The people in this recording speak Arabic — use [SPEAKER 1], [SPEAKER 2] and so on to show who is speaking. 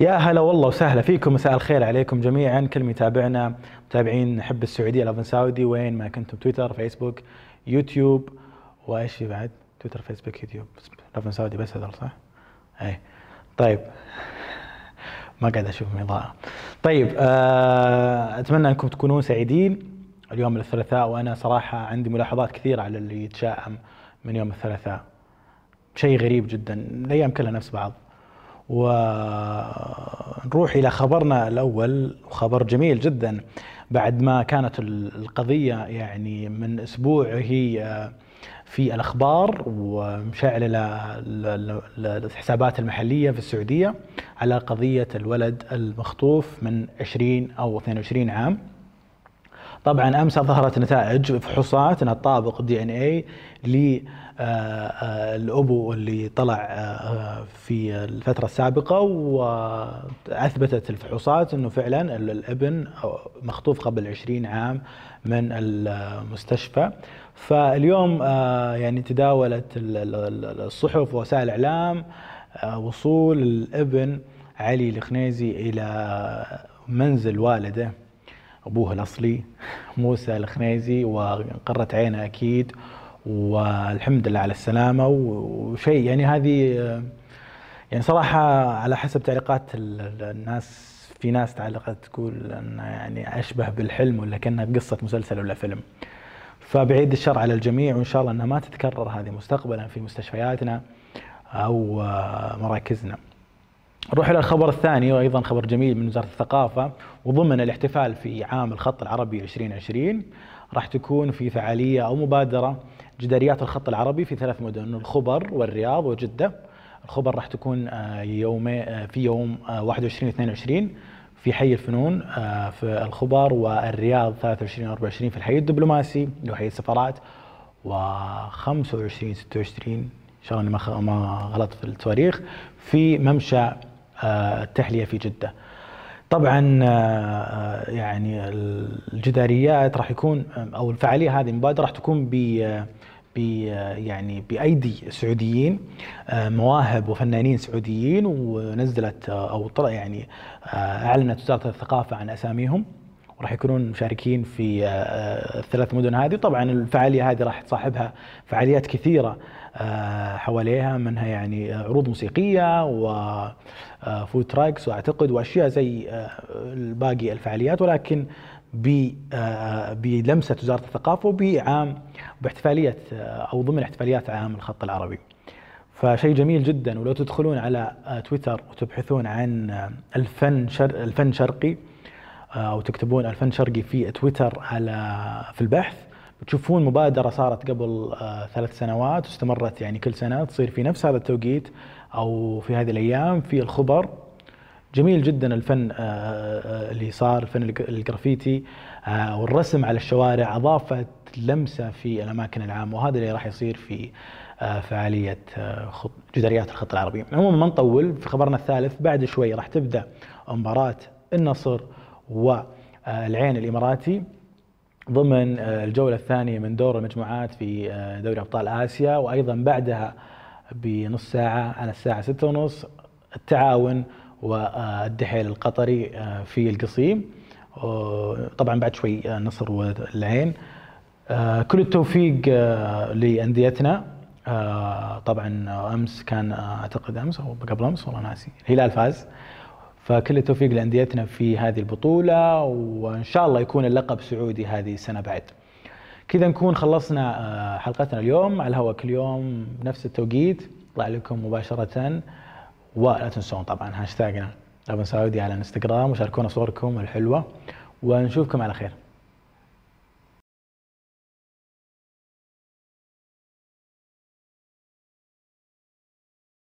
[SPEAKER 1] يا هلا والله وسهلا فيكم. مساء الخير عليكم جميعا. كل يتابعنا متابعين نحب السعودية Lovin Saudi وين ما كنتم تويتر فيسبوك يوتيوب وإيش في بعد؟ تويتر فيسبوك يوتيوب. Lovin Saudi بس هذول صح؟ اي طيب. ما قاعد أشوف اضاءه طيب آه، أتمنى أنكم تكونون سعيدين. اليوم الثلاثاء وأنا صراحة عندي ملاحظات كثيرة على اللي يتشائم من يوم الثلاثاء. شيء غريب جدا. الأيام كلها نفس بعض. ونروح إلى خبرنا الأول وخبر جميل جدا. بعد ما كانت القضية يعني من أسبوع هي في الأخبار ومشعله الحسابات المحلية في السعودية على قضية الولد المخطوف من 20 أو 22 عام. طبعا أمس ظهرت نتائج فحوصات إنها تطابق دي إن اي للابو اللي طلع آه، في الفترة السابقة وأثبتت الفحوصات إنه فعلا الابن مخطوف قبل 20 عام من المستشفى. فاليوم آه، يعني تداولت الصحف ووسائل الإعلام آه، وصول الابن علي الخنيزي إلى منزل والده. أبوه الأصلي موسى الخنيزي وقرت عينه أكيد والحمد لله على السلامة وشيء يعني هذه يعني صراحة على حسب تعليقات الناس في ناس تعلقت تقول انه يعني أشبه بالحلم ولا كأنها قصه مسلسل ولا فيلم. فبعيد الشر على الجميع وإن شاء الله إنها ما تتكرر هذه مستقبلا في مستشفياتنا أو مراكزنا. نروح إلى الخبر الثاني وأيضا خبر جميل من وزارة الثقافة وضمن الاحتفال في عام الخط العربي 2020 راح تكون في فعالية أو مبادرة جداريات الخط العربي في ثلاث مدن الخبر والرياض وجدة. الخبر راح تكون آه، يوم آه، في يوم 21 آه، 22 في حي الفنون في الخبر والرياض 23 24 في الحي الدبلوماسي اللي هو حي السفارات و 25 26 ان شاء الله ما غلط في التواريخ في ممشى التحلية في جدة. طبعا يعني الجداريات راح يكون أو الفعالية هذه المبادره راح تكون ب يعني بأيدي سعوديين آه، مواهب وفنانين سعوديين ونزلت آه، أو يعني آه، أعلنت وزارة الثقافة عن أساميهم وراح يكونون مشاركين في الثلاث مدن هذه. طبعا الفعالية هذه راح تصاحبها فعاليات كثيرة حواليها منها يعني عروض موسيقية وفود تراكس وأعتقد وأشياء زي باقي الفعاليات. ولكن بلمسة وزارة الثقافة وبعام باحتفالية أو ضمن احتفاليات عام الخط العربي. فشيء جميل جدا. ولو تدخلون على تويتر وتبحثون عن الفن شر الفن شرقي أو تكتبون الفن شرقي في تويتر على في البحث بتشوفون مبادرة صارت قبل ثلاث سنوات واستمرت يعني كل سنة تصير في نفس هذا التوقيت أو في هذه الأيام في الخبر جميل جدا الفن آه، آه، اللي صار فن الجرافيتي آه، والرسم على الشوارع أضافت لمسة في الأماكن العامة وهذا اللي راح يصير في فعالية جداريات الخط العربي. عموما ما نطول في خبرنا الثالث بعد شوي راح تبدأ مباراة النصر والعين الإماراتي ضمن الجولة الثانية من دور المجموعات في دوري أبطال آسيا وأيضا بعدها بنص ساعة على الساعة 6:30 التعاون والدحيل القطري آه، في القصيم. طبعا بعد شوي النصر آه، والعين. آه، كل التوفيق لأنديتنا. طبعا أمس كان أعتقد أمس أو قبل أمس والله ناسي. الهلال فاز. فكل التوفيق لأنديتنا في هذه البطولة وإن شاء الله يكون اللقب سعودي هذه السنة بعد. كذا نكون خلصنا حلقتنا اليوم على الهواء كل يوم بنفس التوقيت. يطلع لكم مباشرة. ولا تنسون طبعا هاشتاجنا لبن سعودي على الانستغرام وشاركونا صوركم الحلوة. ونشوفكم على خير.